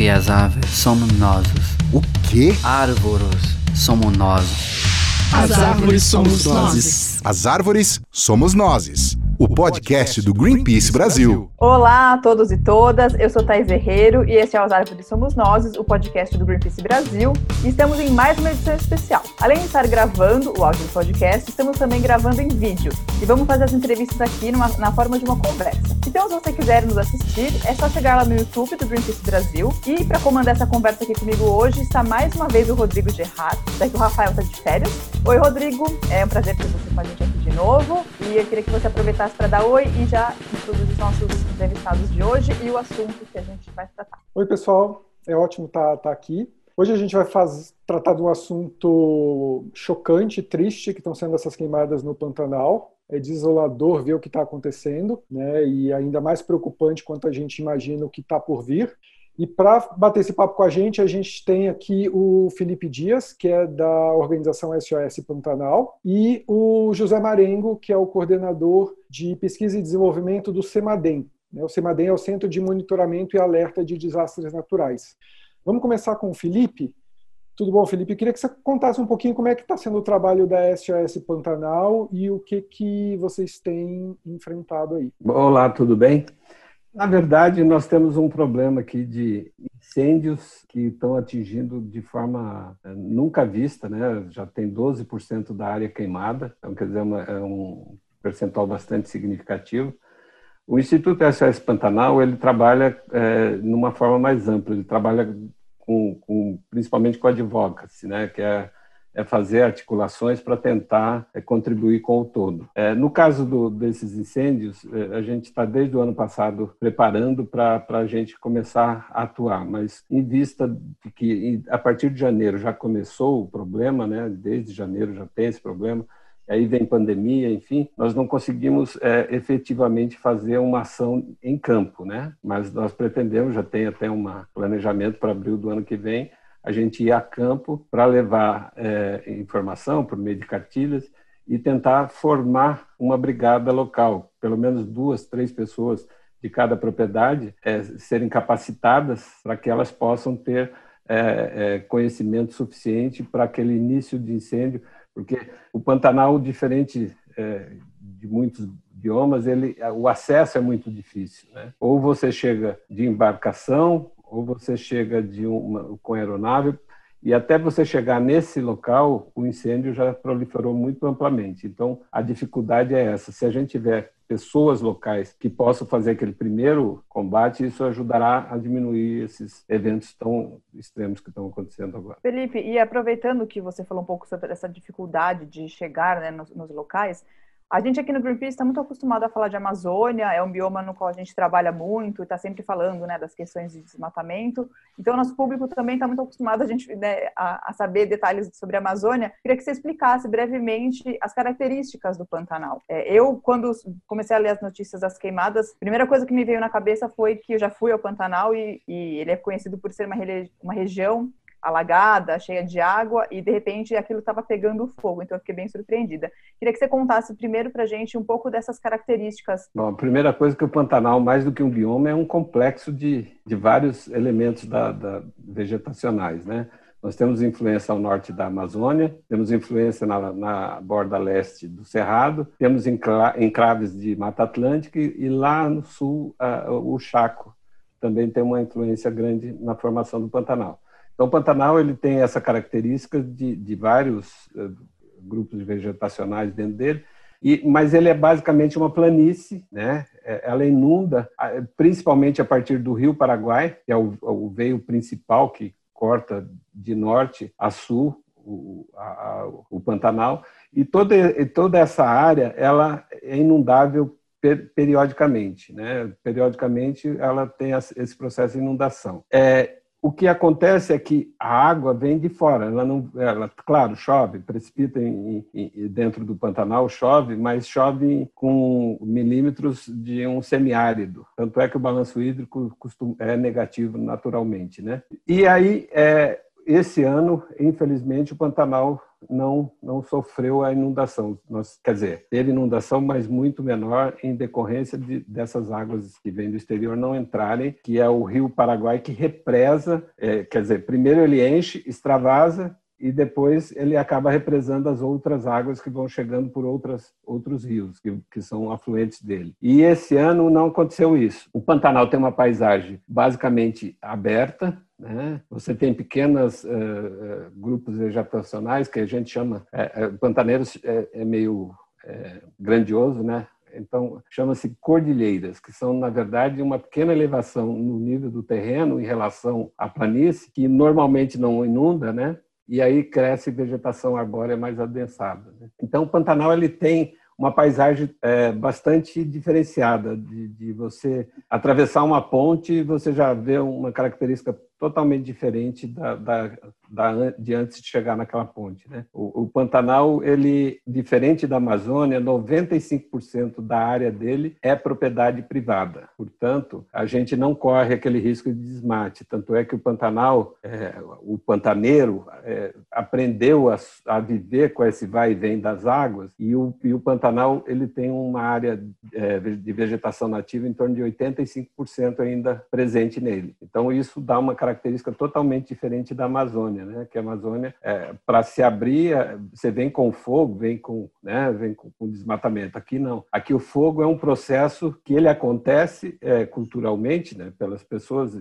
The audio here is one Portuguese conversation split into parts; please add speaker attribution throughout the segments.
Speaker 1: E as aves somos nós.
Speaker 2: O quê?
Speaker 1: Árvores somos nós.
Speaker 3: As árvores somos nós.
Speaker 2: As árvores somos nós o podcast do Greenpeace Brasil.
Speaker 4: Olá a todos e todas, eu sou Thais Herreiro e este é Os Árvores Somos Nós, o podcast do Greenpeace Brasil. E estamos em mais uma edição especial. Além de estar gravando o áudio do podcast, estamos também gravando em vídeo. E vamos fazer as entrevistas aqui numa, na forma de uma conversa. Então, se você quiser nos assistir, é só chegar lá no YouTube do Greenpeace Brasil. E para comandar essa conversa aqui comigo hoje está mais uma vez o Rodrigo Gerard, daqui o Rafael está de férias. Oi, Rodrigo, é um prazer ter você com a gente aqui de novo. E eu queria que você aproveitasse para dar oi e já introduzir os nossos entrevistados de hoje e o assunto que a gente vai tratar.
Speaker 5: Oi, pessoal. É ótimo estar, tá, tá aqui. Hoje a gente vai faz, tratar de um assunto chocante, triste, que estão sendo essas queimadas no Pantanal. É desolador ver o que está acontecendo, né? E ainda mais preocupante quanto a gente imagina o que está por vir. E para bater esse papo com a gente, a gente tem aqui o Felipe Dias, que é da organização SOS Pantanal, e o José Marengo, que é o coordenador de pesquisa e desenvolvimento do CEMADEM. Né? O CEMADEM é o Centro de Monitoramento e Alerta de Desastres Naturais. Vamos começar com o Felipe. Tudo bom, Felipe? Eu queria que você contasse um pouquinho como é que está sendo o trabalho da SOS Pantanal e o que, que vocês têm enfrentado aí.
Speaker 6: Olá, tudo bem? Na verdade, nós temos um problema aqui de incêndios que estão atingindo de forma eh, nunca vista, né? Já tem 12% da área queimada, então quer dizer, é, é um percentual bastante significativo. O Instituto SOS Pantanal ele trabalha é, numa forma mais ampla, ele trabalha com, com principalmente com advocacy, né? Que é é fazer articulações para tentar é, contribuir com o todo. É, no caso do, desses incêndios, é, a gente está desde o ano passado preparando para a gente começar a atuar, mas em vista de que a partir de janeiro já começou o problema, né? desde janeiro já tem esse problema, aí vem pandemia, enfim, nós não conseguimos é, efetivamente fazer uma ação em campo, né? Mas nós pretendemos, já tem até um planejamento para abril do ano que vem, a gente ia a campo para levar é, informação por meio de cartilhas e tentar formar uma brigada local, pelo menos duas, três pessoas de cada propriedade é, serem capacitadas para que elas possam ter é, conhecimento suficiente para aquele início de incêndio, porque o Pantanal, diferente de muitos biomas, ele, o acesso é muito difícil. Né? Ou você chega de embarcação, ou você chega de uma, com aeronave, e até você chegar nesse local, o incêndio já proliferou muito amplamente. Então, a dificuldade é essa. Se a gente tiver pessoas locais que possam fazer aquele primeiro combate, isso ajudará a diminuir esses eventos tão extremos que estão acontecendo agora.
Speaker 4: Felipe, e aproveitando que você falou um pouco sobre essa dificuldade de chegar né, nos, nos locais, a gente aqui no Greenpeace está muito acostumado a falar de Amazônia, é um bioma no qual a gente trabalha muito está sempre falando né, das questões de desmatamento. Então, nosso público também está muito acostumado a, gente, né, a, a, saber detalhes sobre a Amazônia. Queria que você explicasse brevemente as características do Pantanal. É, eu, quando comecei a ler as notícias das queimadas, a primeira coisa que me veio na cabeça foi que eu já fui ao Pantanal e, e ele é conhecido por ser uma, uma região alagada, cheia de água, e de repente aquilo estava pegando fogo. Então eu fiquei bem surpreendida. Queria que você contasse primeiro para a gente um pouco dessas características.
Speaker 6: Bom, a primeira coisa que o Pantanal, mais do que um bioma, é um complexo de, de vários elementos da, da vegetacionais, né? Nós temos influência ao norte da Amazônia, temos influência na, na borda leste do Cerrado, temos enclaves de Mata Atlântica e, e lá no sul uh, o Chaco também tem uma influência grande na formação do Pantanal. Então, o Pantanal ele tem essa característica de, de vários uh, grupos vegetacionais dentro dele, e, mas ele é basicamente uma planície, né? É, ela inunda, principalmente a partir do Rio Paraguai, que é o, o veio principal que corta de norte a sul o, a, o Pantanal, e toda, e toda essa área ela é inundável periodicamente, né? Periodicamente ela tem esse processo de inundação. É, o que acontece é que a água vem de fora, ela não, ela, claro, chove, precipita em, em, dentro do Pantanal, chove, mas chove com milímetros de um semiárido. Tanto é que o balanço hídrico costuma, é negativo naturalmente, né? E aí, é, esse ano, infelizmente, o Pantanal não, não sofreu a inundação. Nós, quer dizer, teve inundação, mas muito menor em decorrência de, dessas águas que vêm do exterior não entrarem, que é o rio Paraguai que represa, é, quer dizer, primeiro ele enche, extravasa, e depois ele acaba represando as outras águas que vão chegando por outras, outros rios, que, que são afluentes dele. E esse ano não aconteceu isso. O Pantanal tem uma paisagem basicamente aberta, né? Você tem pequenos uh, uh, grupos vegetacionais que a gente chama, é, é, pantaneiros é, é meio grandioso, né? Então, chama-se cordilheiras, que são, na verdade, uma pequena elevação no nível do terreno em relação à planície, que normalmente não inunda, né? E aí cresce vegetação arbórea mais adensada. Né? Então, o Pantanal ele tem uma paisagem é, bastante diferenciada de, de, você atravessar uma ponte você já vê uma característica totalmente diferente da, da, da, de antes de chegar naquela ponte. Né? O, o, Pantanal, ele, diferente da Amazônia, 95% da área dele é propriedade privada. Portanto, a gente não corre aquele risco de desmate. Tanto é que o Pantanal, é, o pantaneiro, é, aprendeu a, a, viver com esse vai e vem das águas e o, e o Pantanal ele tem uma área é, de vegetação nativa em torno de 85% ainda presente nele. Então, isso dá uma característica característica totalmente diferente da Amazônia, né? Que a Amazônia, é, para se abrir, é, você vem com fogo, vem com, né? Vem com, com, desmatamento. Aqui não. Aqui o fogo é um processo que ele acontece é, culturalmente, né? Pelas pessoas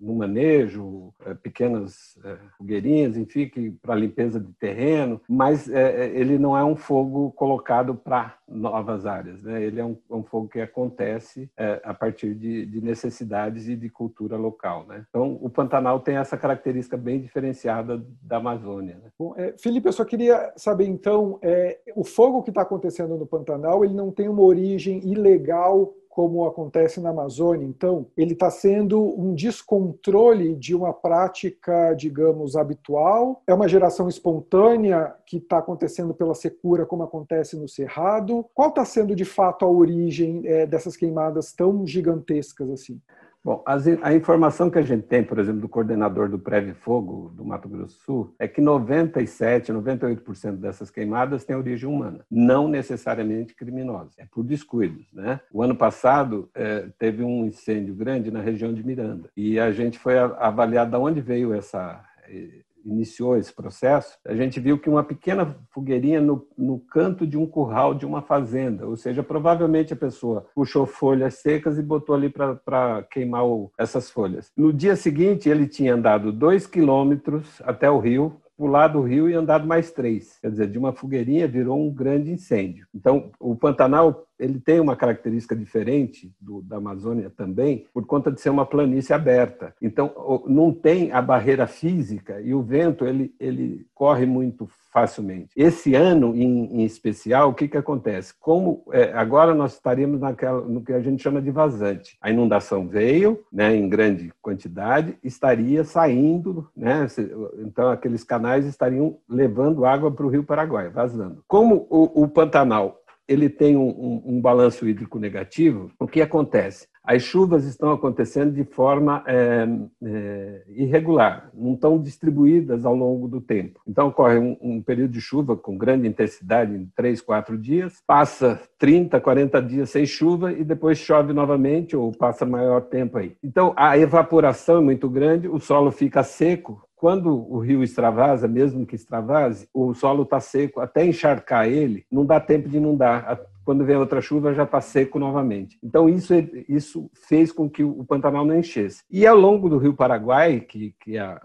Speaker 6: no manejo, é, pequenas é, fogueirinhas, enfim, para limpeza de terreno, mas é, ele não é um fogo colocado para novas áreas, né? Ele é um, um fogo que acontece a partir de, de necessidades e de cultura local, né? Então o Pantanal tem essa característica bem diferenciada da Amazônia. Né?
Speaker 5: Bom, é, Felipe, eu só queria saber então, é, o fogo que está acontecendo no Pantanal, ele não tem uma origem ilegal como acontece na Amazônia, então, ele está sendo um descontrole de uma prática, digamos, habitual? É uma geração espontânea que está acontecendo pela secura, como acontece no Cerrado? Qual está sendo, de fato, a origem é, dessas queimadas tão gigantescas assim?
Speaker 6: Bom, as, a informação que a gente tem, por exemplo, do coordenador do Preve Fogo do Mato Grosso do Sul, é que 97, 98% dessas queimadas têm origem humana, não necessariamente criminosa, é por descuidos. Né? O ano passado é, teve um incêndio grande na região de Miranda e a gente foi avaliar de onde veio essa iniciou esse processo, a gente viu que uma pequena fogueirinha no, no canto de um curral de uma fazenda, ou seja, provavelmente a pessoa puxou folhas secas e botou ali para queimar o, essas folhas. No dia seguinte, ele tinha andado dois quilômetros até o rio, pulado o rio e andado mais três. Quer dizer, de uma fogueirinha virou um grande incêndio. Então, o Pantanal ele tem uma característica diferente do, da Amazônia também, por conta de ser uma planície aberta. Então, não tem a barreira física e o vento ele, ele corre muito facilmente. Esse ano, em, em especial, o que, que acontece? Como é, agora nós estaríamos naquela, no que a gente chama de vazante. A inundação veio né, em grande quantidade, estaria saindo, né, então aqueles canais estariam levando água para o Rio Paraguai, vazando. Como o, o Pantanal ele tem um, um, um, balanço hídrico negativo, o que acontece? As chuvas estão acontecendo de forma é, é, irregular, não estão distribuídas ao longo do tempo. Então, ocorre um, um, período de chuva com grande intensidade, em três, quatro dias, passa 30, 40 dias sem chuva e depois chove novamente ou passa maior tempo aí. Então, a evaporação é muito grande, o solo fica seco, quando o rio extravasa, mesmo que extravase, o solo está seco, até encharcar ele, não dá tempo de inundar. Quando vem outra chuva, já está seco novamente. Então, isso, isso fez com que o Pantanal não enchesse. E ao longo do rio Paraguai, que, que a,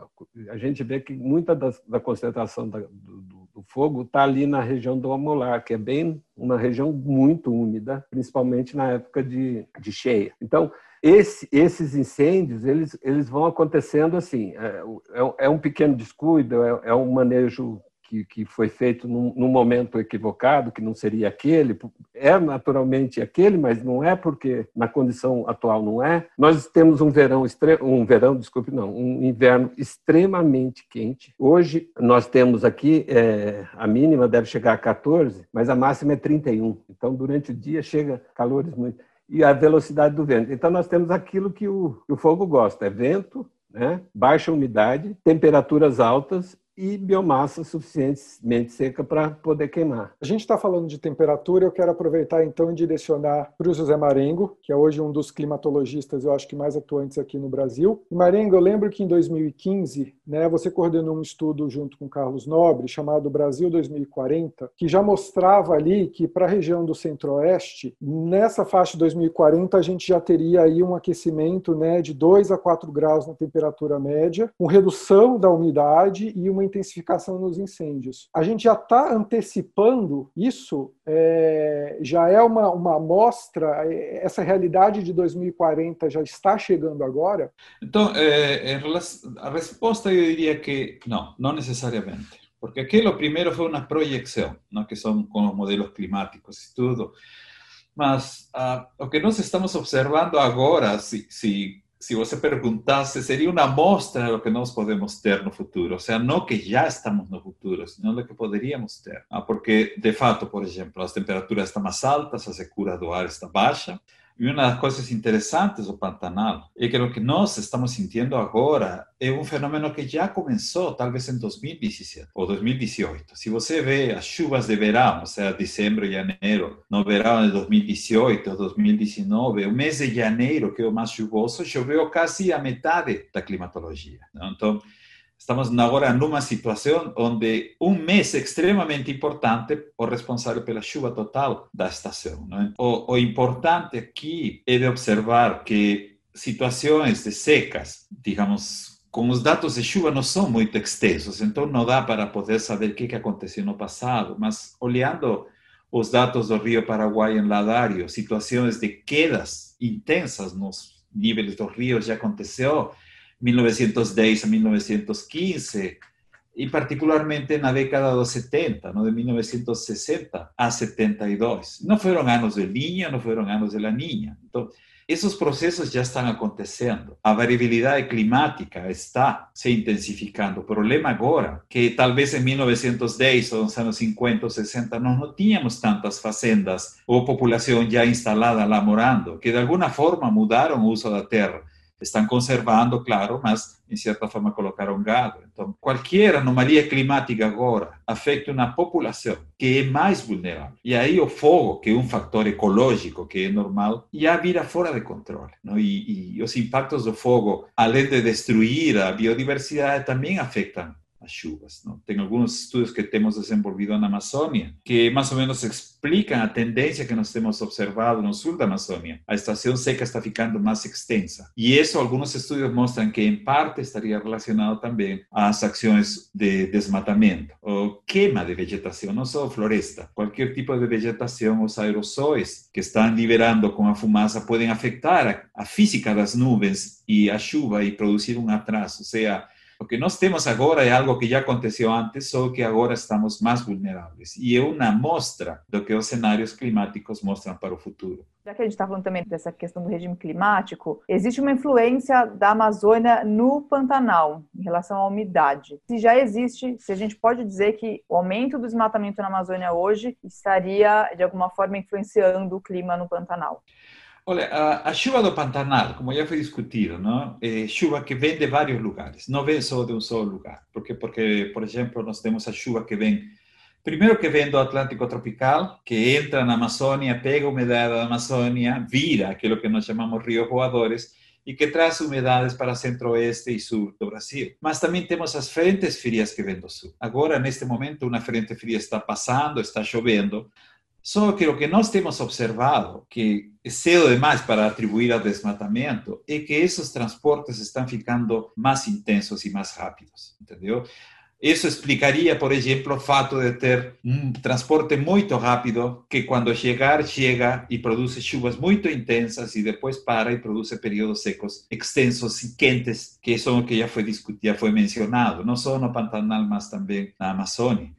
Speaker 6: a gente vê que muita das, da concentração da, do, do, fogo está ali na região do Amolar, que é bem uma região muito úmida, principalmente na época de, de cheia. Então, esse, esses incêndios eles, eles vão acontecendo assim é, é, é um pequeno descuido é, é, um manejo que, que foi feito num, num, momento equivocado que não seria aquele é naturalmente aquele mas não é porque na condição atual não é. Nós temos um verão um verão desculpe não um inverno extremamente quente. Hoje nós temos aqui é, a mínima deve chegar a 14 mas a máxima é 31 então durante o dia chega calores muito e a velocidade do vento. Então, nós temos aquilo que o, que o fogo gosta: é vento, né? baixa umidade, temperaturas altas e biomassa suficientemente seca para poder queimar.
Speaker 5: A gente está falando de temperatura, eu quero aproveitar então e direcionar para o José Marengo, que é hoje um dos climatologistas, eu acho que mais atuantes aqui no Brasil. Marengo, eu lembro que em 2015, né, você coordenou um estudo junto com Carlos Nobre, chamado Brasil 2040, que já mostrava ali que para a região do Centro-Oeste, nessa faixa de 2040, a gente já teria aí um aquecimento né, de 2 a 4 graus na temperatura média, com redução da umidade e uma intensificação nos incêndios. A gente já está antecipando isso, é, já é uma, uma amostra, é, essa realidade de 2040 já está chegando agora?
Speaker 7: Então, é, a resposta eu diria que não, não necessariamente. Porque aquilo primeiro foi uma projeção, não que são com os modelos climáticos e tudo. Mas uh, o que nós estamos observando agora, se, se se você perguntasse, seria uma amostra do que nós podemos ter no futuro. Ou seja, não que já estamos no futuro, senão do que poderíamos ter. Ah, porque, de fato, por exemplo, as temperaturas estão mais altas, a secura do ar está baixa, e uma das coisas interessantes do Pantanal é que o que nós estamos sentindo agora é um fenômeno que já começou, talvez em 2017 ou 2018. Se você vê as chuvas de verão, ou seja, dezembro e janeiro, no verão de 2018 ou 2019, o mês de janeiro, que é o mais chuvoso, choveu quase a metade da climatologia. Então, Estamos agora numa situação onde um mês extremamente importante, o responsável pela chuva total da estação. O, o importante aqui é de observar que situações de secas, digamos, com os dados de chuva não são muito extensos, então não dá para poder saber o que, que aconteceu no passado, mas olhando os dados do Rio Paraguai em Ladário, situações de quedas intensas nos níveis dos rios já aconteceu, 1910 a 1915, e particularmente na década dos 70, no de 1960 a 72. Não foram anos de linha, não foram anos de la niña. Então, esses processos já estão acontecendo. A variabilidade climática está se intensificando. O problema agora que talvez em 1910 ou nos anos 50 ou 60 nós não tínhamos tantas fazendas ou população já instalada lá morando, que de alguma forma mudaram o uso da terra estão conservando, claro, mas em certa forma colocaram gado. Então, qualquer anomalia climática agora afeta uma população que é mais vulnerável. E aí o fogo, que é um fator ecológico, que é normal, já vira fora de controle. Não? E, e os impactos do fogo, além de destruir a biodiversidade, também afetam as chuvas. Não? Tem alguns estudos que temos desenvolvido na Amazônia que mais ou menos explicam a tendência que nós temos observado no sul da Amazônia. A estação seca está ficando mais extensa. E isso, alguns estudos mostram que, em parte, estaria relacionado também às ações de desmatamento, ou queima de vegetação, não só floresta. Qualquer tipo de vegetação, os aerossóis que estão liberando com a fumaça podem afetar a física das nuvens e a chuva e produzir um atraso, ou seja, o que nós temos agora é algo que já aconteceu antes, só que agora estamos mais vulneráveis. E é uma mostra do que os cenários climáticos mostram para o futuro.
Speaker 4: Já que a gente está falando também dessa questão do regime climático, existe uma influência da Amazônia no Pantanal em relação à umidade. Se já existe, se a gente pode dizer que o aumento do desmatamento na Amazônia hoje estaria, de alguma forma, influenciando o clima no Pantanal.
Speaker 7: Olha, a, a, chuva do Pantanal, como já foi discutido, não? é chuva que vem de vários lugares, não vem só de um só lugar. Porque, porque, por exemplo, nós temos a chuva que vem, primeiro que vem do Atlântico tropical, que entra na Amazônia, pega a umidade da Amazônia, vira aquilo que nós chamamos rios voadores, e que traz umidades para centro-oeste e sul do Brasil. Mas também temos as frentes frias que vêm do sul. Agora, neste momento, uma frente fria está passando, está chovendo, só que o que nós temos observado, que é cedo demais para atribuir ao desmatamento, é que esses transportes estão ficando mais intensos e mais rápidos, entendeu? Isso explicaria, por exemplo, o fato de ter um transporte muito rápido, que quando chegar, chega e produz chuvas muito intensas e depois para e produz períodos secos extensos e quentes, que são o que já foi discutido, já mencionado, não só no Pantanal, mas também na Amazônia.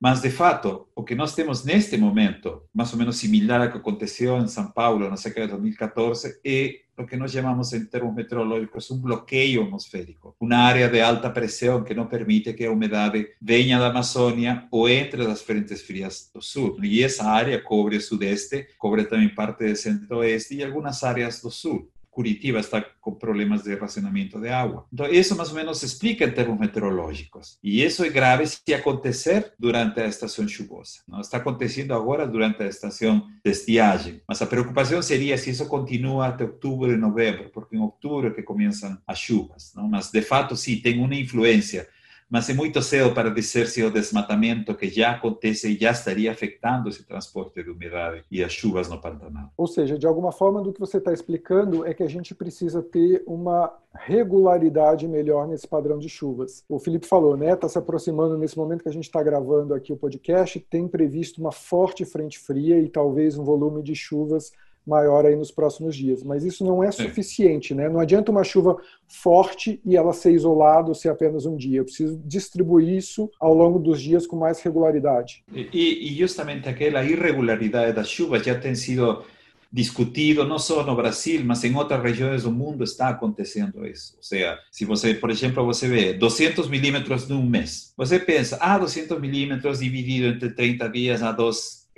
Speaker 7: Mas, de fato, o que nós temos neste momento, mais ou menos similar ao que aconteceu em São Paulo na década de 2014, é o que nós chamamos em termos meteorológicos um bloqueio atmosférico, uma área de alta pressão que não permite que a umidade venha da Amazônia ou entre das frentes frias do sul. E essa área cobre sudeste, cobre também parte do centro-oeste e algumas áreas do sul. Curitiba está com problemas de racionamento de água. Então, isso mais ou menos se explica em termos meteorológicos. E isso é grave se acontecer durante a estação chuvosa. Não está acontecendo agora durante a estação de estiagem. Mas a preocupação seria se isso continua até outubro e novembro, porque em outubro é que começam as chuvas. Não? Mas, de fato, sim, tem uma influência mas é muito cedo para dizer se o desmatamento que já acontece já estaria afetando esse transporte de umidade e as chuvas no Pantanal.
Speaker 5: Ou seja, de alguma forma, do que você está explicando é que a gente precisa ter uma regularidade melhor nesse padrão de chuvas. O Felipe falou, né? Está se aproximando nesse momento que a gente está gravando aqui o podcast, tem previsto uma forte frente fria e talvez um volume de chuvas maior aí nos próximos dias. Mas isso não é suficiente, né? Não adianta uma chuva forte e ela ser isolada ou ser apenas um dia. Eu preciso distribuir isso ao longo dos dias com mais regularidade.
Speaker 7: E, e justamente aquela irregularidade das chuvas já tem sido discutido não só no Brasil, mas em outras regiões do mundo está acontecendo isso. Ou seja, se você, por exemplo, você vê 200 milímetros num mês, você pensa, ah, 200 milímetros dividido entre 30 dias a 2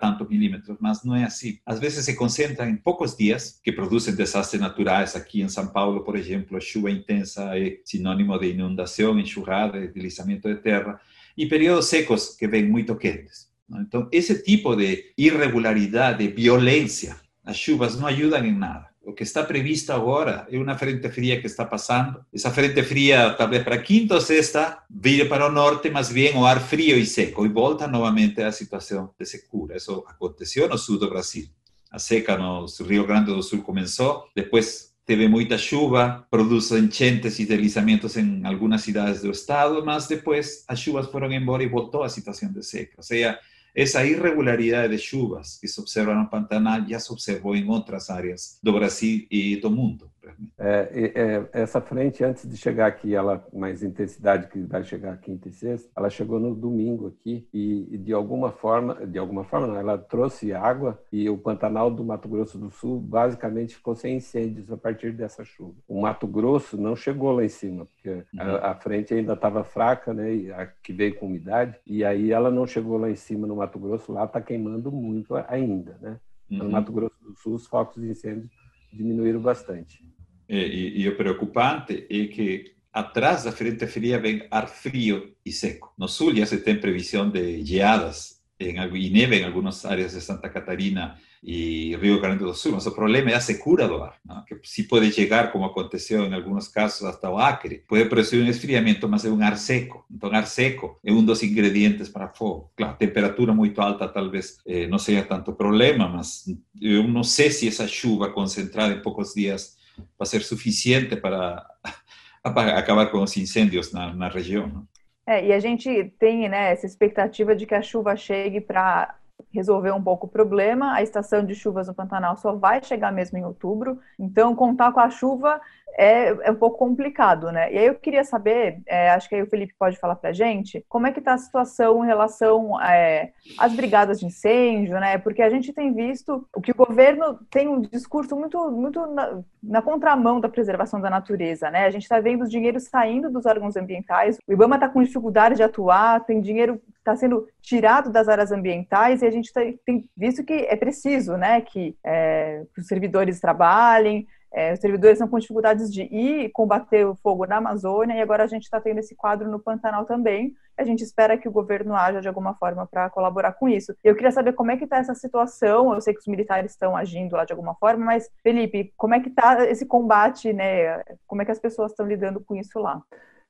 Speaker 7: tantos milímetros, mas não é assim. Às vezes se concentra em poucos dias, que produzem desastres naturais. Aqui em São Paulo, por exemplo, chuva intensa é sinônimo de inundação, enxurrada, deslizamento de terra, e períodos secos que vêm muito quentes. Então, esse tipo de irregularidade, violência, as chuvas não ajudam em nada. O que está previsto agora é uma frente fria que está passando. Essa frente fria, talvez para quinta ou sexta, vire para o norte, mas vem o ar frio e seco e volta novamente à situação de secura. Isso aconteceu no sul do Brasil. A seca no Rio Grande do Sul começou, depois teve muita chuva, produz enchentes e deslizamentos em algumas cidades do estado, mas depois as chuvas foram embora e voltou à situação de seca. Ou seja, essa irregularidade de chuvas que se observa no Pantanal já se observou em outras áreas do Brasil e do mundo.
Speaker 6: É, é, essa frente, antes de chegar aqui, ela mais intensidade que vai chegar quinta e sexta, ela chegou no domingo aqui e, e, de alguma forma, de alguma forma não, ela trouxe água e o Pantanal do Mato Grosso do Sul basicamente ficou sem incêndios a partir dessa chuva. O Mato Grosso não chegou lá em cima, porque uhum. a, a, frente ainda estava fraca, né, a, que veio com umidade, e aí ela não chegou lá em cima no Mato Grosso, lá está queimando muito ainda, né? Uhum. No Mato Grosso do Sul, os focos de incêndio diminuíram bastante.
Speaker 7: E, e, o preocupante é que atrás da frente fria vem ar frio e seco. No sul já se tem previsão de geadas em, e neve em algumas áreas de Santa Catarina e Rio Grande do Sul, mas o problema é a secura do ar, que se pode chegar, como aconteceu em alguns casos, até o Acre, pode produzir um esfriamento, mas é um ar seco. Então, ar seco é um dos ingredientes para fogo. Claro, temperatura muito alta talvez eh, não seja tanto problema, mas eu não sei se essa chuva concentrada em poucos dias vai ser suficiente para acabar com os incêndios na, na região.
Speaker 4: É, e a gente tem né, essa expectativa de que a chuva chegue para resolver um pouco o problema. A estação de chuvas no Pantanal só vai chegar mesmo em outubro, então contar com a chuva é, é um pouco complicado, né? E aí eu queria saber, é, acho que aí o Felipe pode falar para gente, como é que está a situação em relação é, às brigadas de incêndio, né? Porque a gente tem visto o que o governo tem um discurso muito, muito na, na contramão da preservação da natureza, né? A gente está vendo os dinheiros saindo dos órgãos ambientais, o IBAMA está com dificuldade de atuar, tem dinheiro está sendo tirado das áreas ambientais e a gente tem visto que é preciso, né, que é, os servidores trabalhem, é, os servidores estão com dificuldades de ir combater o fogo na Amazônia e agora a gente está tendo esse quadro no Pantanal também. A gente espera que o governo haja de alguma forma para colaborar com isso. Eu queria saber como é que está essa situação. Eu sei que os militares estão agindo lá de alguma forma, mas Felipe, como é que está esse combate, né? Como é que as pessoas estão lidando com isso lá?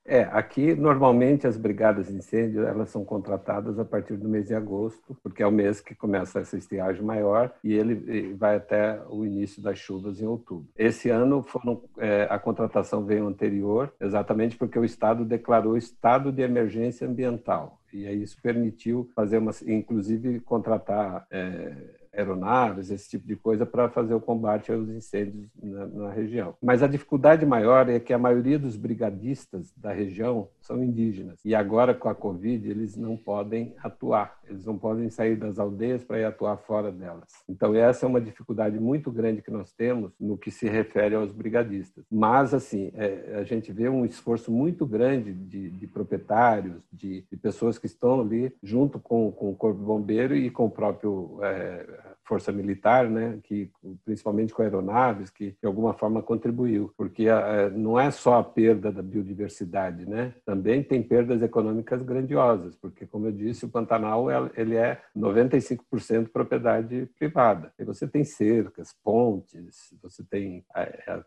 Speaker 6: É, aqui normalmente as brigadas de incêndio elas são contratadas a partir do mês de agosto, porque é o mês que começa essa estiagem maior e ele vai até o início das chuvas em outubro. Esse ano foram, é, a contratação veio anterior, exatamente porque o estado declarou estado de emergência ambiental e aí isso permitiu fazer uma, inclusive contratar é, aeronaves, esse tipo de coisa, para fazer o combate aos incêndios na, na, região. Mas a dificuldade maior é que a maioria dos brigadistas da região são indígenas. E agora, com a Covid, eles não podem atuar, eles não podem sair das aldeias para ir atuar fora delas. Então, essa é uma dificuldade muito grande que nós temos no que se refere aos brigadistas. Mas, assim, é, a gente vê um esforço muito grande de, de proprietários, de, de, pessoas que estão ali junto com, com o Corpo Bombeiro e com o próprio. É, força militar, né, que principalmente com aeronaves, que de alguma forma contribuiu, porque a, não é só a perda da biodiversidade, né, também tem perdas econômicas grandiosas, porque como eu disse, o Pantanal ele é 95% propriedade privada. E você tem cercas, pontes, você tem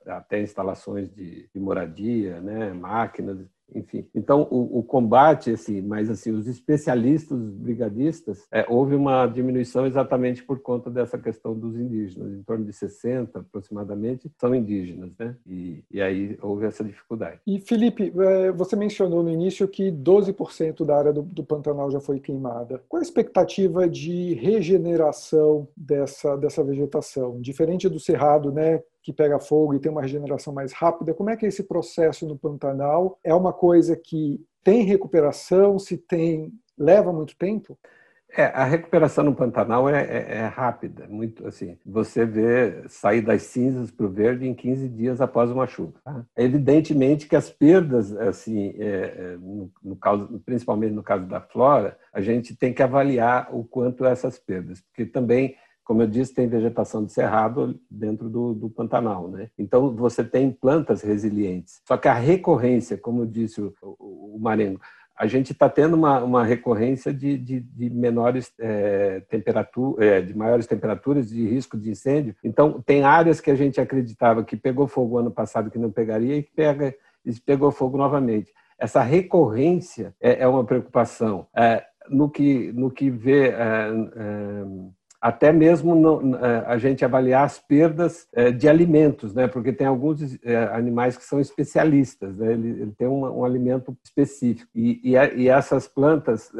Speaker 6: até instalações de, de moradia, né, máquinas enfim. Então, o, o, combate, assim, mas assim, os especialistas, os brigadistas, é, houve uma diminuição exatamente por conta dessa questão dos indígenas. Em torno de 60, aproximadamente, são indígenas, né? E, e aí houve essa dificuldade.
Speaker 5: E, Felipe, é, você mencionou no início que 12% da área do, do Pantanal já foi queimada. Qual a expectativa de regeneração dessa, dessa vegetação? Diferente do Cerrado, né? Que pega fogo e tem uma regeneração mais rápida. Como é que é esse processo no Pantanal? É uma coisa que tem recuperação? Se tem, leva muito tempo?
Speaker 6: É, a recuperação no Pantanal é, é, é, rápida, muito assim. Você vê sair das cinzas para o verde em 15 dias após uma chuva. Tá? Evidentemente que as perdas, assim, é, é, no, no caso, principalmente no caso da flora, a gente tem que avaliar o quanto essas perdas, porque também como eu disse, tem vegetação de cerrado dentro do, do, Pantanal, né? Então você tem plantas resilientes. Só que a recorrência, como disse o, o, o Marengo, a gente está tendo uma, uma recorrência de, de, de menores é, temperaturas, é, de maiores temperaturas, de risco de incêndio. Então tem áreas que a gente acreditava que pegou fogo ano passado que não pegaria e que pega e pegou fogo novamente. Essa recorrência é, é uma preocupação. É, no que no que vê é, é, até mesmo no, é, a gente avaliar as perdas é, de alimentos, né? Porque tem alguns é, animais que são especialistas, né? Ele, ele tem um, um, alimento específico e, e, e essas plantas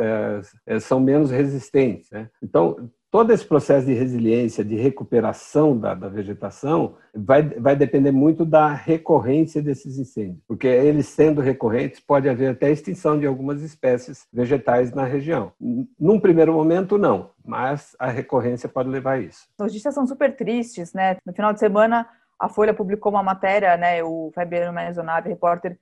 Speaker 6: é, são menos resistentes, né? Então todo esse processo de resiliência, de recuperação da, da, vegetação, vai, vai depender muito da recorrência desses incêndios, porque eles sendo recorrentes, pode haver até extinção de algumas espécies vegetais na região. Num primeiro momento, não, mas a recorrência pode levar a isso.
Speaker 4: As notícias são super tristes, né? No final de semana, a Folha publicou uma matéria, né? O Fabiano Maisonave, repórter,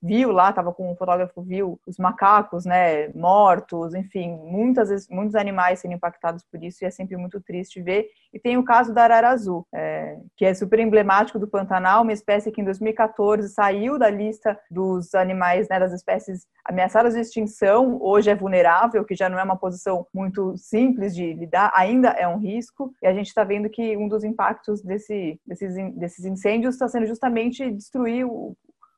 Speaker 4: viu lá, estava com um fotógrafo, viu os macacos, né? Mortos, enfim, muitas muitos animais sendo impactados por isso e é sempre muito triste ver. E tem o caso da arara azul, é, que é super emblemático do Pantanal, uma espécie que em 2014 saiu da lista dos animais, né? Das espécies ameaçadas de extinção, hoje é vulnerável, que já não é uma posição muito simples de lidar, ainda é um risco. E a gente está vendo que um dos impactos desse, desses desses incêndios está sendo justamente destruir o,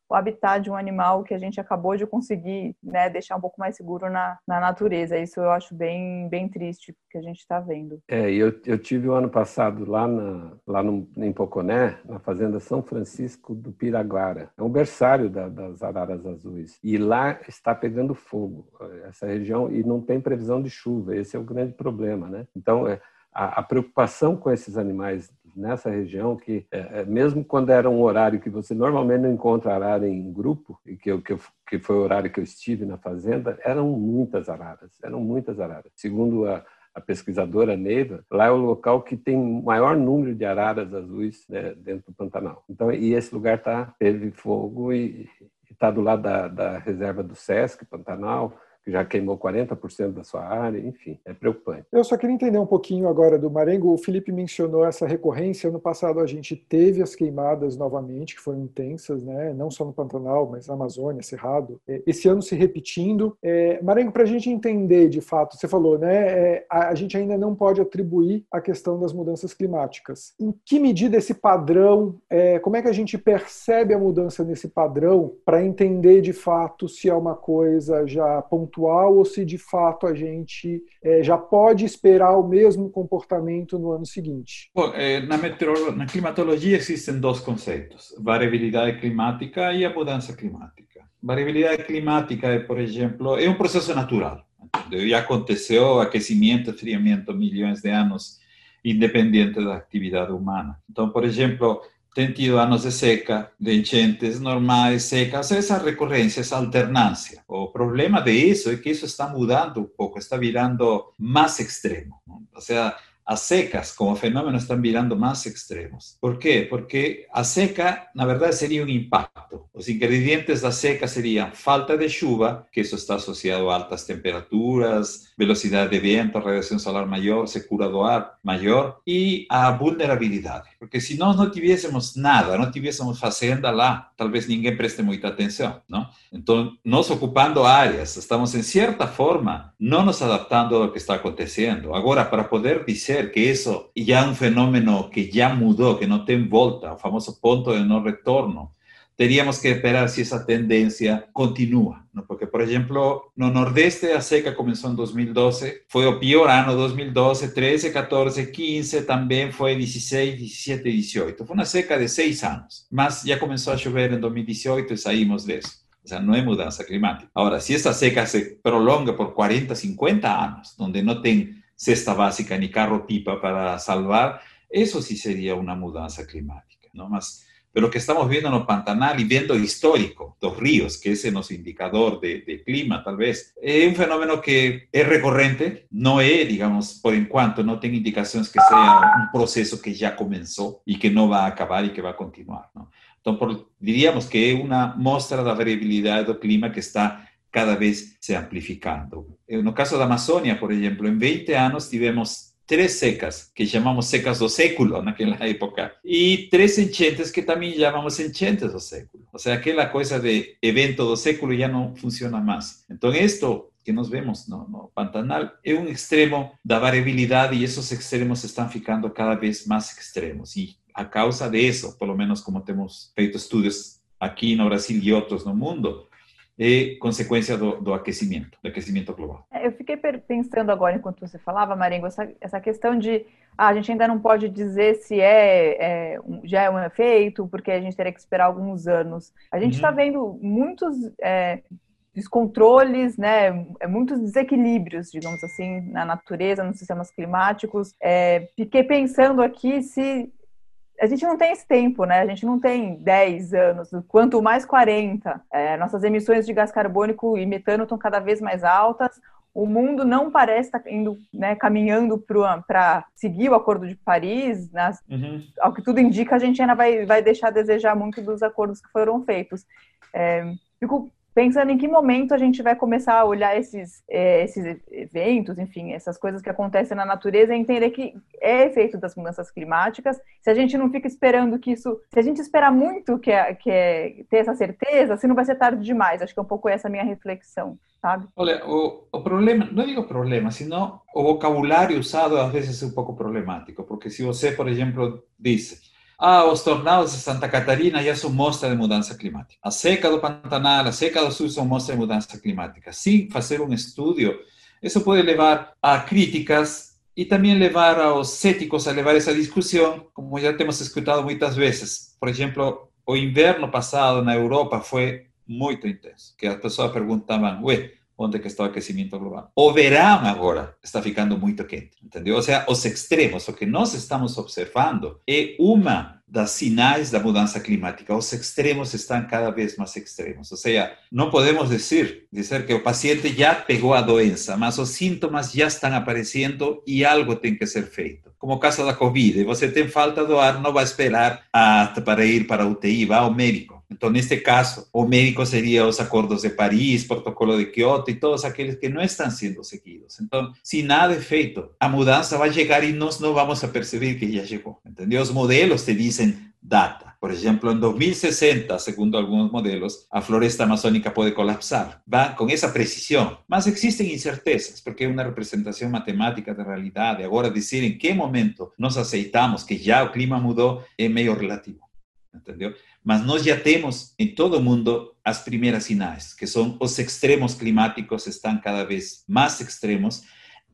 Speaker 4: o habitat de um animal que a gente acabou de conseguir né, deixar um pouco mais seguro na, na natureza. Isso eu acho bem, bem triste que a gente está vendo.
Speaker 6: É, eu, eu tive o ano passado lá, na, lá no, em Poconé, na fazenda São Francisco do Piraguara. É um berçário da, das araras azuis. E lá está pegando fogo, essa região, e não tem previsão de chuva. Esse é o grande problema, né? Então, é, a, a preocupação com esses animais nessa região que é, é, mesmo quando era um horário que você normalmente não encontra arara em grupo e que eu, que, eu, que foi o horário que eu estive na fazenda eram muitas araras eram muitas araras segundo a, a pesquisadora Neiva, lá é o local que tem maior número de araras azuis né, dentro do Pantanal. Então, e esse lugar tá teve fogo e está do lado da, da reserva do Sesc Pantanal já queimou 40% da sua área, enfim, é preocupante.
Speaker 5: Eu só queria entender um pouquinho agora do Marengo. O Felipe mencionou essa recorrência. No passado a gente teve as queimadas novamente, que foram intensas, né? não só no Pantanal, mas na Amazônia, Cerrado. É, esse ano se repetindo. É, Marengo, para a gente entender de fato, você falou, né? É, a, a gente ainda não pode atribuir a questão das mudanças climáticas. Em que medida esse padrão, é, como é que a gente percebe a mudança nesse padrão para entender de fato se é uma coisa já pontual pontual ou se de fato a gente é, já pode esperar o mesmo comportamento no ano seguinte?
Speaker 7: Bom, é, na, na climatologia existem dois conceitos: variabilidade climática e a mudança climática. Variabilidade climática é, por exemplo, é um processo natural. Já aconteceu aquecimento, esfriamento milhões de anos independente da atividade humana. Então, por exemplo, tem tido anos de seca, de enchentes normais, secas, essa recorrência, essa alternância. O problema de isso é que isso está mudando um pouco, está virando mais extremo. Ou seja, a secas como fenómeno están virando más extremos. ¿Por qué? Porque a seca, na verdade, seria um impacto. Os ingredientes da seca seriam falta de chuva, que isso está associado a altas temperaturas, velocidade de vento, radiação solar maior, secura do ar maior e a vulnerabilidade. Porque se nós não tivéssemos nada, não tivéssemos fazenda lá, talvez ninguém preste muita atenção, não? Então, nós ocupando áreas, estamos, em certa forma, não nos adaptando ao que está acontecendo. Agora, para poder dizer que eso ya un fenómeno que ya mudó, que no tiene volta, el famoso punto de no retorno, teríamos que esperar si esa tendencia continúa, ¿no? Porque, por ejemplo, no Nordeste a seca comenzó en 2012, fue o peor año 2012, 13, 14, 15, también fue 16, 17, 18. Fue una seca de seis años, más ya comenzó a llover en 2018 y salimos de eso. O sea, no hay mudanza climática. Ahora, si esta seca se prolonga por 40, 50 años, donde no tiene cesta básica ni carro pipa para salvar, eso sí sería una mudanza climática, ¿no? Más, pero lo que estamos viendo en el Pantanal y viendo histórico, los ríos, que es el indicador de, de, clima, tal vez, es un fenómeno que es recurrente, no es, digamos, por en cuanto no tiene indicaciones que sea un proceso que ya comenzó y que no va a acabar y que va a continuar, ¿no? Entonces, por, diríamos que es una muestra de la variabilidad del clima que está cada vez se amplificando. En el caso de Amazonia, por ejemplo, en 20 años tivemos tres secas, que llamamos secas do século en aquella época, y tres enchentes que también llamamos enchentes do século. O sea, aquella cosa de evento do século ya no funciona más. Entonces, esto que nos vemos no, no Pantanal es un extremo de variabilidad y esos extremos están ficando cada vez más extremos. Y a causa de eso, por lo menos como hemos feito estudios aquí en Brasil y otros en el mundo, e consequência do, do, aquecimento, do aquecimento global.
Speaker 4: É, eu fiquei pensando agora, enquanto você falava, Maringo, essa, essa questão de ah, a gente ainda não pode dizer se é, é, já é um efeito, porque a gente teria que esperar alguns anos. A gente está uhum. vendo muitos é, descontroles, né, é, muitos desequilíbrios, digamos assim, na natureza, nos sistemas climáticos. É, fiquei pensando aqui se a gente não tem esse tempo, né? A gente não tem 10 anos, quanto mais 40. É, nossas emissões de gás carbônico e metano estão cada vez mais altas. O mundo não parece estar tá indo, né, caminhando para seguir o Acordo de Paris. Né? Uhum. Ao que tudo indica, a gente ainda vai, vai deixar a desejar muito dos acordos que foram feitos. É, fico pensando em que momento a gente vai começar a olhar esses, é, esses eventos, enfim, essas coisas que acontecem na natureza e entender que é efeito das mudanças climáticas. Se a gente não fica esperando que isso, se a gente esperar muito que é, que é ter essa certeza, se não vai ser tarde demais. Acho que é um pouco essa minha reflexão. Sabe?
Speaker 7: Olha, o, o problema, não digo problema, sino o vocabulário usado às vezes é um pouco problemático, porque se você, por exemplo, diz ah, os tornados de Santa Catarina já são mostra de mudança climática. A seca do Pantanal, a seca do Sul são mostra de mudança climática. Sem fazer um estudo, isso pode levar a críticas e também levar aos céticos a levar essa discussão, como já temos escutado muitas vezes. Por exemplo, o inverno passado na Europa foi muito intenso, que as pessoas perguntavam, ué, onde que está o aquecimento global. O verão agora está ficando muito quente, entendeu? Ou seja, os extremos, o que nós estamos observando é uma das sinais da mudança climática. Os extremos estão cada vez mais extremos. Ou seja, não podemos dizer, dizer que o paciente já pegou a doença, mas os sintomas já estão aparecendo e algo tem que ser feito. Como caso da Covid, você tem falta do ar, não vai esperar a, para ir para a UTI, vá ao médico Entonces, en este caso, o médico sería los acuerdos de París, protocolo de Kioto y todos aquellos que no están siendo seguidos. Entonces, si nada es feito, a mudanza va a llegar y nos no vamos a percibir que ya llegó. ¿Entendió? Los modelos te dicen data. Por ejemplo, en 2060, según algunos modelos, la floresta amazónica puede colapsar. Va con esa precisión. Más existen incertezas, porque es una representación matemática de realidad. De ahora decir en qué momento nos aceitamos que ya el clima mudó es medio relativo. ¿Entendió? Mas nós já temos em todo o mundo as primeiras sinais, que são os extremos climáticos estão cada vez mais extremos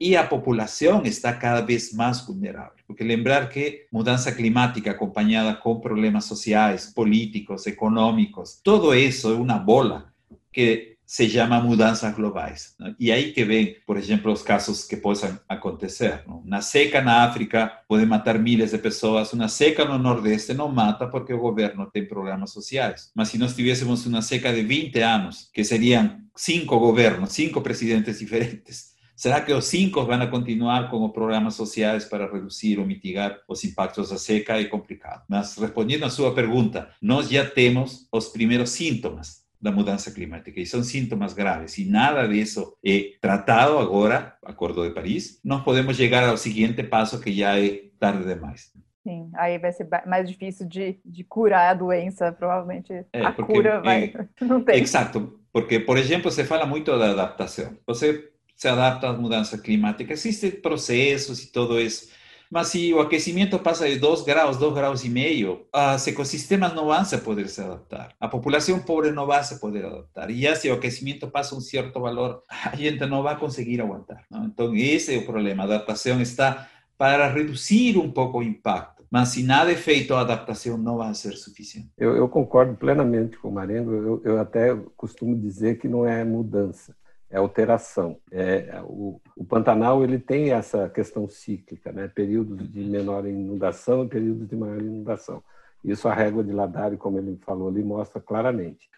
Speaker 7: e a população está cada vez mais vulnerável. Porque lembrar que mudança climática acompanhada com problemas sociais, políticos, econômicos, tudo isso é uma bola que se llama mudanças globais. ¿no? E aí que vem, por exemplo, os casos que possam acontecer. ¿no? Uma seca na África pode matar milhares de pessoas, uma seca no Nordeste não mata porque o governo tem programas sociais. Mas se nós tivéssemos uma seca de 20 anos, que seriam cinco governos, cinco presidentes diferentes, Será que os cinco van a continuar como programas sociales para reducir o mitigar los impactos da seca? É complicado. Mas respondiendo a su pregunta, nós ya tenemos los primeros síntomas da mudança climática e são sintomas graves e nada disso é tratado agora, Acordo de Paris, nós podemos chegar ao seguinte passo que já é tarde demais.
Speaker 4: Sim, aí vai ser mais difícil de, de curar a doença, provavelmente é, a cura vai... É, não tem.
Speaker 7: Exato, porque, por exemplo, você fala muito da adaptação. Você se adapta às mudanças climáticas, existem processos e tudo isso, mas se o aquecimento passa de 2 graus, 2 graus e meio, os ecossistemas não vão se poder se adaptar. A população pobre não vai se poder adaptar. E já se o aquecimento passa um certo valor, a gente não vai conseguir aguentar. Não? Então, esse é o problema. A adaptação está para reduzir um pouco o impacto. Mas se nada é feito, a adaptação não vai ser suficiente.
Speaker 6: Eu, eu concordo plenamente com o Marengo. Eu, eu, até costumo dizer que não é mudança, é alteração. É, o, o, Pantanal ele tem essa questão cíclica, né? períodos de menor inundação e períodos de maior inundação. Isso a régua de Ladari, como ele falou ali, mostra claramente.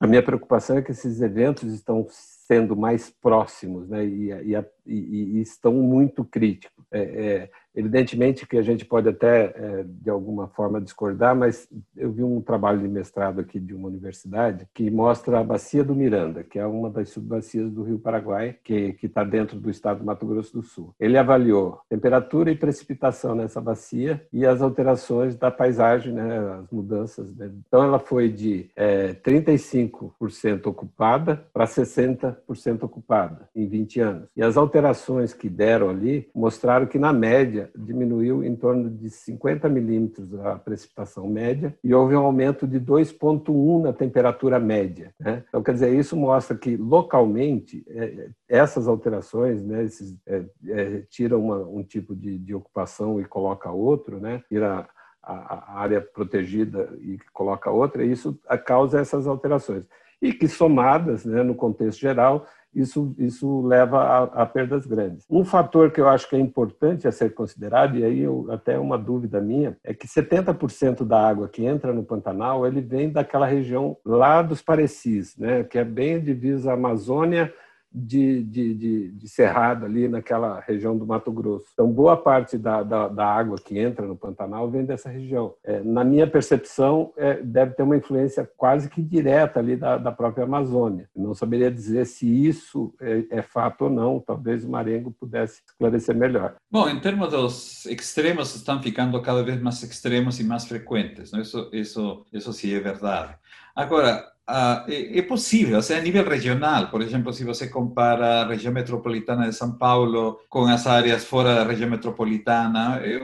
Speaker 6: A minha preocupação é que esses eventos estão sendo mais próximos né? e, e, e, e estão muito críticos. É, é, Evidentemente que a gente pode até, é, de alguma forma, discordar, mas eu vi um trabalho de mestrado aqui de uma universidade que mostra a Bacia do Miranda, que é uma das subbacias do Rio Paraguai, que está dentro do estado do Mato Grosso do Sul. Ele avaliou temperatura e precipitação nessa bacia e as alterações da paisagem, né, as mudanças. Né? Então, ela foi de é, 35% ocupada para 60% ocupada em 20 anos. E as alterações que deram ali mostraram que, na média, diminuiu em torno de 50 milímetros a precipitação média e houve um aumento de 2,1 na temperatura média. Né? Então, quer dizer, isso mostra que localmente é, essas alterações, né, esses, é, é, tira uma, um tipo de, de, ocupação e coloca outro, né? tira a, área protegida e coloca outra, e isso causa essas alterações. E que somadas, né, no contexto geral, isso, isso leva a, a, perdas grandes. Um fator que eu acho que é importante a ser considerado, e aí eu, até uma dúvida minha, é que 70% da água que entra no Pantanal, ele vem daquela região lá dos Parecis, né, que é bem divisa Amazônia de, de, de, de, cerrado ali naquela região do Mato Grosso. Então, boa parte da, da, da água que entra no Pantanal vem dessa região. É, na minha percepção, é, deve ter uma influência quase que direta ali da, da própria Amazônia. Não saberia dizer se isso é, é, fato ou não. Talvez o Marengo pudesse esclarecer melhor.
Speaker 7: Bom, em termos dos extremos, estão ficando cada vez mais extremos e mais frequentes. Né? Isso, isso, isso sim é verdade. Agora, Uh, é, é, possível, a nível regional, por exemplo, se você compara a região metropolitana de São Paulo com as áreas fora da região metropolitana, é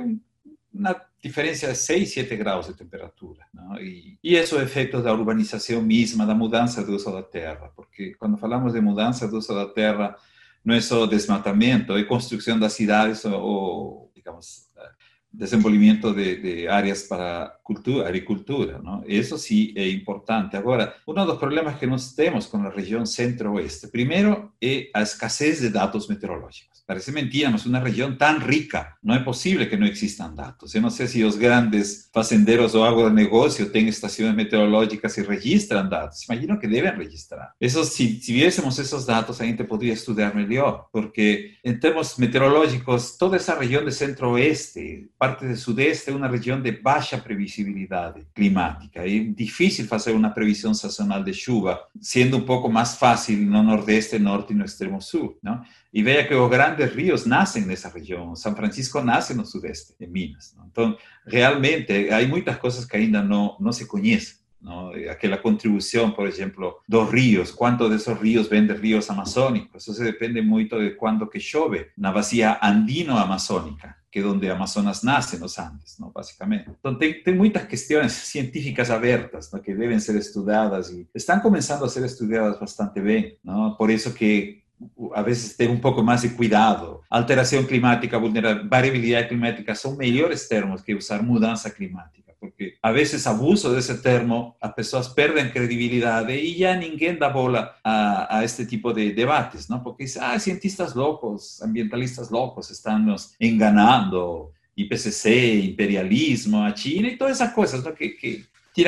Speaker 7: uma diferença de 6, 7 graus de temperatura. Não? E, e isso é efeito da urbanização mesma, da mudança do uso da terra, porque quando falamos de mudança do uso da terra, não é só desmatamento, é construção das cidades ou, digamos, desenvolvimento de, de, áreas para cultura, agricultura, ¿no? Eso sí es importante. Ahora, uno de los problemas que nós temos com a região centro-oeste, primeiro é a escassez de dados meteorológicos. Parece mentira, mas uma região tão rica, não é possível que não existam dados. Eu não sei se os grandes fazendeiros ou agronegócio têm estações meteorológicas e registram dados. Imagino que devem registrar. Eso, se, se viéssemos esses dados, a gente poderia estudar melhor, porque em termos meteorológicos, toda essa região de centro-oeste, parte do sudeste, é uma região de baixa previsibilidade climática. É difícil fazer uma previsão sazonal de chuva, sendo um pouco mais fácil no nordeste, norte e no extremo sul. Não? E veja que os grandes rios nascem nessa região. São Francisco nasce no sudeste, em Minas. Não? Então, realmente, há muitas coisas que ainda não, não se conhecem. ¿no? Aquella contribución, por ejemplo, dos ríos, cuántos de esos ríos ven de ríos amazónicos, eso depende mucho de cuándo que chove na vacía andino-amazónica, que é onde Amazonas nasce nos Andes, ¿no? basicamente. Então, tem, tem muitas questões científicas abertas ¿no? que devem ser estudadas e estão começando a ser estudadas bastante bem. ¿no? Por isso que a veces ter um pouco mais de cuidado. Alteração climática, variabilidade climática são melhores termos que usar mudança climática porque a veces abuso de ese termo, las personas pierden credibilidad y ya ninguém da bola a, a este tipo de debates, ¿no? Porque ah, cientistas locos, ambientalistas locos, están nos enganando, IPCC, imperialismo, a China y todas esas cosas, ¿no? Que, que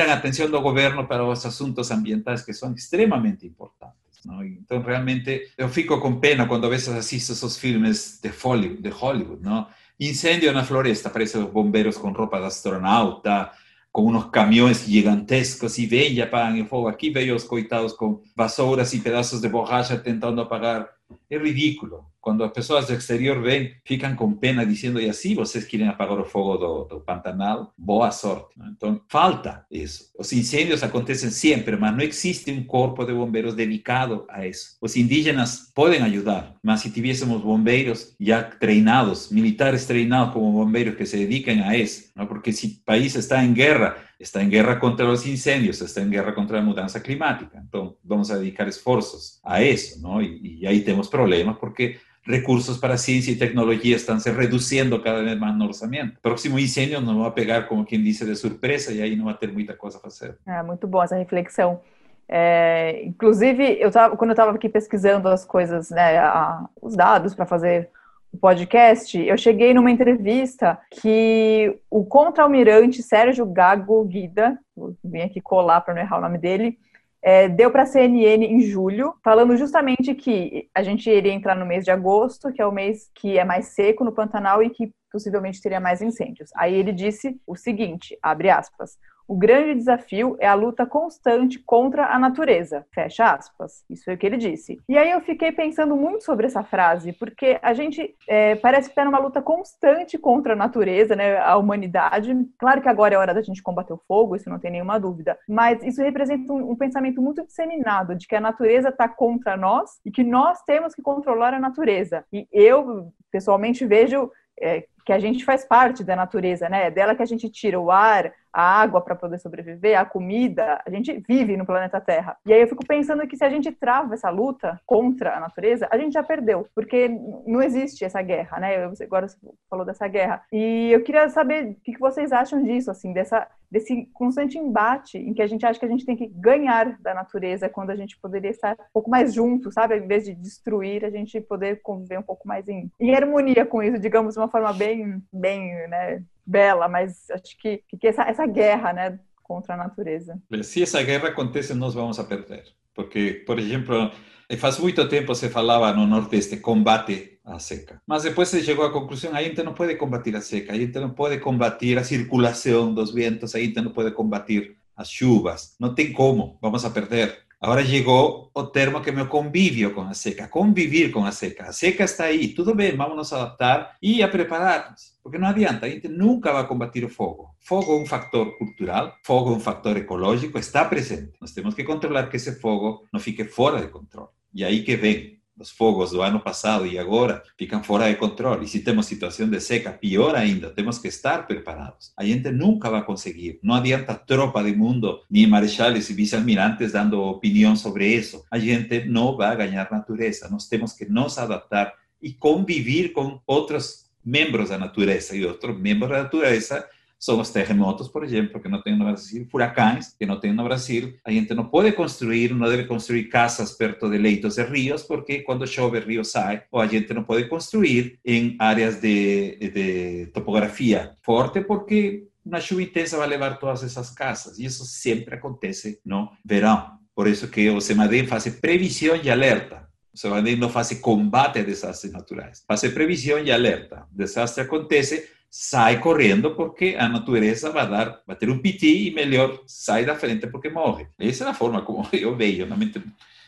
Speaker 7: atención del gobierno para los asuntos ambientales que son extremadamente importantes. Não? Então, realmente, eu fico com pena quando às vezes assisto esses filmes de Hollywood, de Hollywood não? Incêndio na floresta, aparecem os bombeiros com roupa de astronauta, com uns caminhões gigantescos e vem e apagam o fogo. Aqui veio os coitados com vassouras e pedaços de borracha tentando apagar. É ridículo. Quando as pessoas do exterior vêm, ficam com pena dizendo, e assim vocês querem apagar o fogo do, Pantanal? Boa sorte. Então, falta isso. Os incêndios acontecem sempre, mas não existe um corpo de bombeiros dedicado a isso. Os indígenas podem ajudar, mas se tivéssemos bombeiros já treinados, militares treinados como bombeiros que se dediquem a isso, ¿no? porque se o país está em guerra, está em guerra contra os incêndios, está em guerra contra a mudança climática. Então, vamos a dedicar esforços a isso, ¿no? E, e aí temos problemas, porque recursos para ciencia y tecnología están se reduciendo cada vez más no orçamento. Próximo incêndio nos vai pegar, como quem disse, de surpresa e aí não vai ter muita coisa a fazer.
Speaker 4: É, muito bom essa reflexão. É, inclusive, eu tava, quando eu estava aqui pesquisando as coisas, né, a, os dados para fazer podcast, eu cheguei numa entrevista que o contra-almirante Sérgio Gago Guida, vim aqui colar para não errar o nome dele, é, deu para a CNN em julho, falando justamente que a gente iria entrar no mês de agosto, que é o mês que é mais seco no Pantanal e que possivelmente teria mais incêndios. Aí ele disse o seguinte, abre aspas, o grande desafio é a luta constante contra a natureza. Fecha aspas. Isso foi o que ele disse. E aí eu fiquei pensando muito sobre essa frase, porque a gente é, parece que está numa luta constante contra a natureza, né, a humanidade. Claro que agora é hora da gente combater o fogo, isso não tem nenhuma dúvida. Mas isso representa um, um pensamento muito disseminado de que a natureza está contra nós e que nós temos que controlar a natureza. E eu, pessoalmente, vejo é, que a gente faz parte da natureza, né? É dela que a gente tira o ar, a água para poder sobreviver, a comida. A gente vive no planeta Terra. E aí eu fico pensando que se a gente trava essa luta contra a natureza, a gente já perdeu, porque não existe essa guerra, né? Agora você falou dessa guerra. E eu queria saber o que vocês acham disso, assim, dessa desse constante embate em que a gente acha que a gente tem que ganhar da natureza quando a gente poderia estar um pouco mais junto, sabe? Ao invés de destruir, a gente poder conviver um pouco mais em, em harmonia com isso, digamos, de uma forma bem, bem, né, bela, mas acho que, que essa, essa guerra, né, contra a natureza.
Speaker 7: Se essa guerra acontece, nós vamos a perder. Porque, por exemplo, faz muito tempo se falava no Nordeste combate a seca. Mas depois se chegou à conclusão, a gente não pode combater a seca, a gente não pode combater a circulação dos ventos, a gente não pode combater as chuvas. Não tem como, vamos a perder. Agora chegou o termo que é meu convívio com a seca, convivir com a seca. A seca está aí, tudo bem, vamos nos adaptar e a preparar-nos. Porque não adianta, a gente nunca vai combater o fogo. Fogo é um fator cultural, fogo é um fator ecológico, está presente. Nós temos que controlar que esse fogo não fique fora de controle. E aí que vem os fogos do ano passado e agora ficam fora de controle. E se temos situação de seca, pior ainda, temos que estar preparados. A gente nunca vai conseguir. Não adianta tropa de mundo, nem marechales e vice-almirantes dando opinião sobre isso. A gente não vai ganhar natureza. Nós temos que nos adaptar e conviver com outros membros da natureza. E outros membros da natureza são os terremotos, por exemplo, que não tem no Brasil, furacões, que não tem no Brasil. A gente não pode construir, não deve construir casas perto de leitos de rios, porque quando chove, o rio sai. Ou a gente não pode construir em áreas de, de topografia forte, porque uma chuva intensa vai levar todas essas casas. E isso sempre acontece no verão. Por isso que o CEMADEM faz previsão e alerta. O CEMADEM não faz combate a desastres naturais, faz previsão e alerta. Desastre acontece, sai correndo porque a natureza vai dar, vai ter um piti e melhor sai da frente porque morre. Essa é a forma como eu vejo.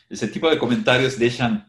Speaker 7: Esse tipo de comentários deixam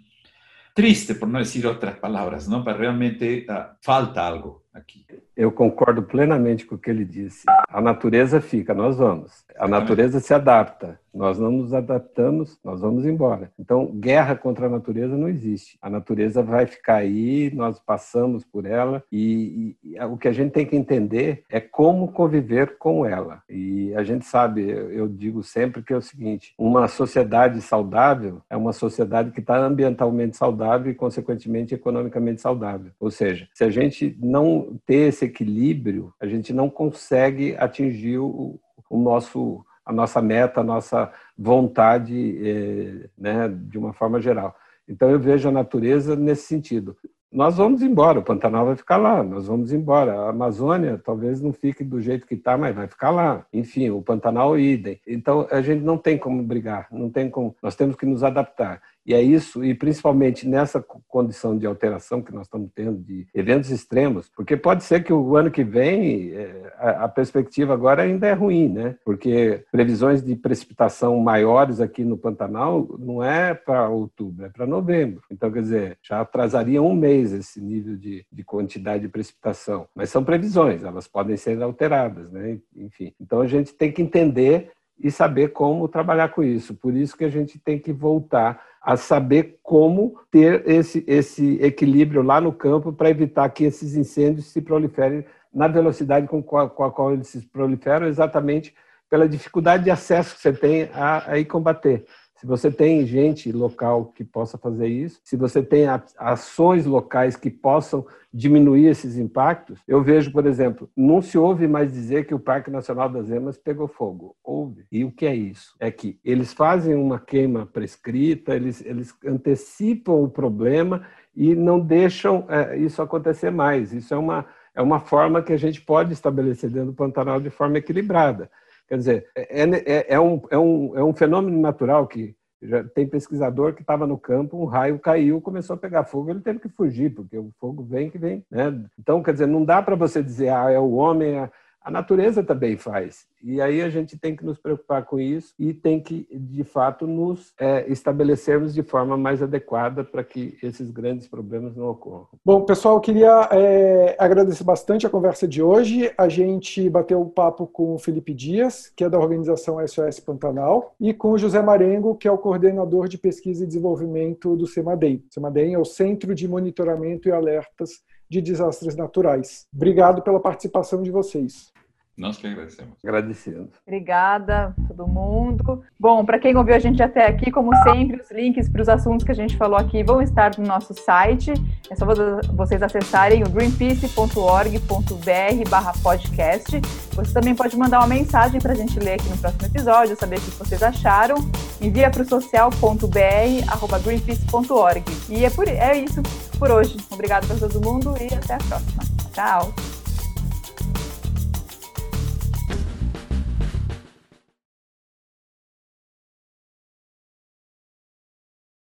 Speaker 7: triste, por não dizer outras palavras, não? Para realmente uh, falta algo aqui.
Speaker 6: Eu concordo plenamente com o que ele disse. A natureza fica, nós vamos. A natureza se adapta. Nós não nos adaptamos, nós vamos embora. Então, guerra contra a natureza não existe. A natureza vai ficar aí, nós passamos por ela e, e, o que a gente tem que entender é como conviver com ela. E a gente sabe, eu digo sempre que é o seguinte: uma sociedade saudável é uma sociedade que está ambientalmente saudável e, consequentemente, economicamente saudável. Ou seja, se a gente não ter esse equilíbrio, a gente não consegue atingir o, o nosso a nossa meta, a nossa vontade, é, né, de uma forma geral. Então eu vejo a natureza nesse sentido. Nós vamos embora, o Pantanal vai ficar lá, nós vamos embora. A Amazônia talvez não fique do jeito que está, mas vai ficar lá. Enfim, o Pantanal idem. Então a gente não tem como brigar, não tem como. Nós temos que nos adaptar. E é isso, e principalmente nessa condição de alteração que nós estamos tendo, de eventos extremos, porque pode ser que o ano que vem é, a perspectiva agora ainda é ruim, né? Porque previsões de precipitação maiores aqui no Pantanal não é para outubro, é para novembro. Então, quer dizer, já atrasaria um mês esse nível de, de quantidade de precipitação. Mas são previsões, elas podem ser alteradas, né? Enfim, então a gente tem que entender e saber como trabalhar com isso. Por isso que a gente tem que voltar a saber como ter esse, esse equilíbrio lá no campo para evitar que esses incêndios se proliferem na velocidade com a, com a qual eles se proliferam, exatamente pela dificuldade de acesso que você tem a, a ir combater. Se você tem gente local que possa fazer isso, se você tem ações locais que possam diminuir esses impactos, eu vejo, por exemplo, não se ouve mais dizer que o Parque Nacional das Emas pegou fogo. Houve. E o que é isso? É que eles fazem uma queima prescrita, eles, eles antecipam o problema e não deixam é, isso acontecer mais. Isso é uma, é uma forma que a gente pode estabelecer dentro do Pantanal de forma equilibrada. Quer dizer, é, é, é, um, é, um, é um fenômeno natural que já tem pesquisador que estava no campo, um raio caiu, começou a pegar fogo, ele teve que fugir, porque o fogo vem que vem. Né? Então, quer dizer, não dá para você dizer, ah, é o homem, é a natureza também faz. E aí a gente tem que nos preocupar com isso e tem que, de fato, nos é, estabelecermos de forma mais adequada para que esses grandes problemas não ocorram.
Speaker 5: Bom, pessoal, eu queria é, agradecer bastante a conversa de hoje. A gente bateu o papo com o Felipe Dias, que é da organização SOS Pantanal, e com o José Marengo, que é o coordenador de pesquisa e desenvolvimento do CEMADEM. CEMADEM é o Centro de Monitoramento e Alertas de Desastres Naturais. Obrigado pela participação de vocês.
Speaker 7: Nós que agradecemos.
Speaker 6: Agradecendo.
Speaker 4: Obrigada, todo mundo. Bom, para quem ouviu a gente até aqui, como sempre, os links para os assuntos que a gente falou aqui vão estar no nosso site. É só vocês acessarem o greenpeace.org.br barra podcast. Você também pode mandar uma mensagem para a gente ler aqui no próximo episódio, saber o que vocês acharam. Envia para o social.br arroba greenpeace.org. E é, por, é isso por hoje. Obrigado para todo mundo e até a próxima. Tchau!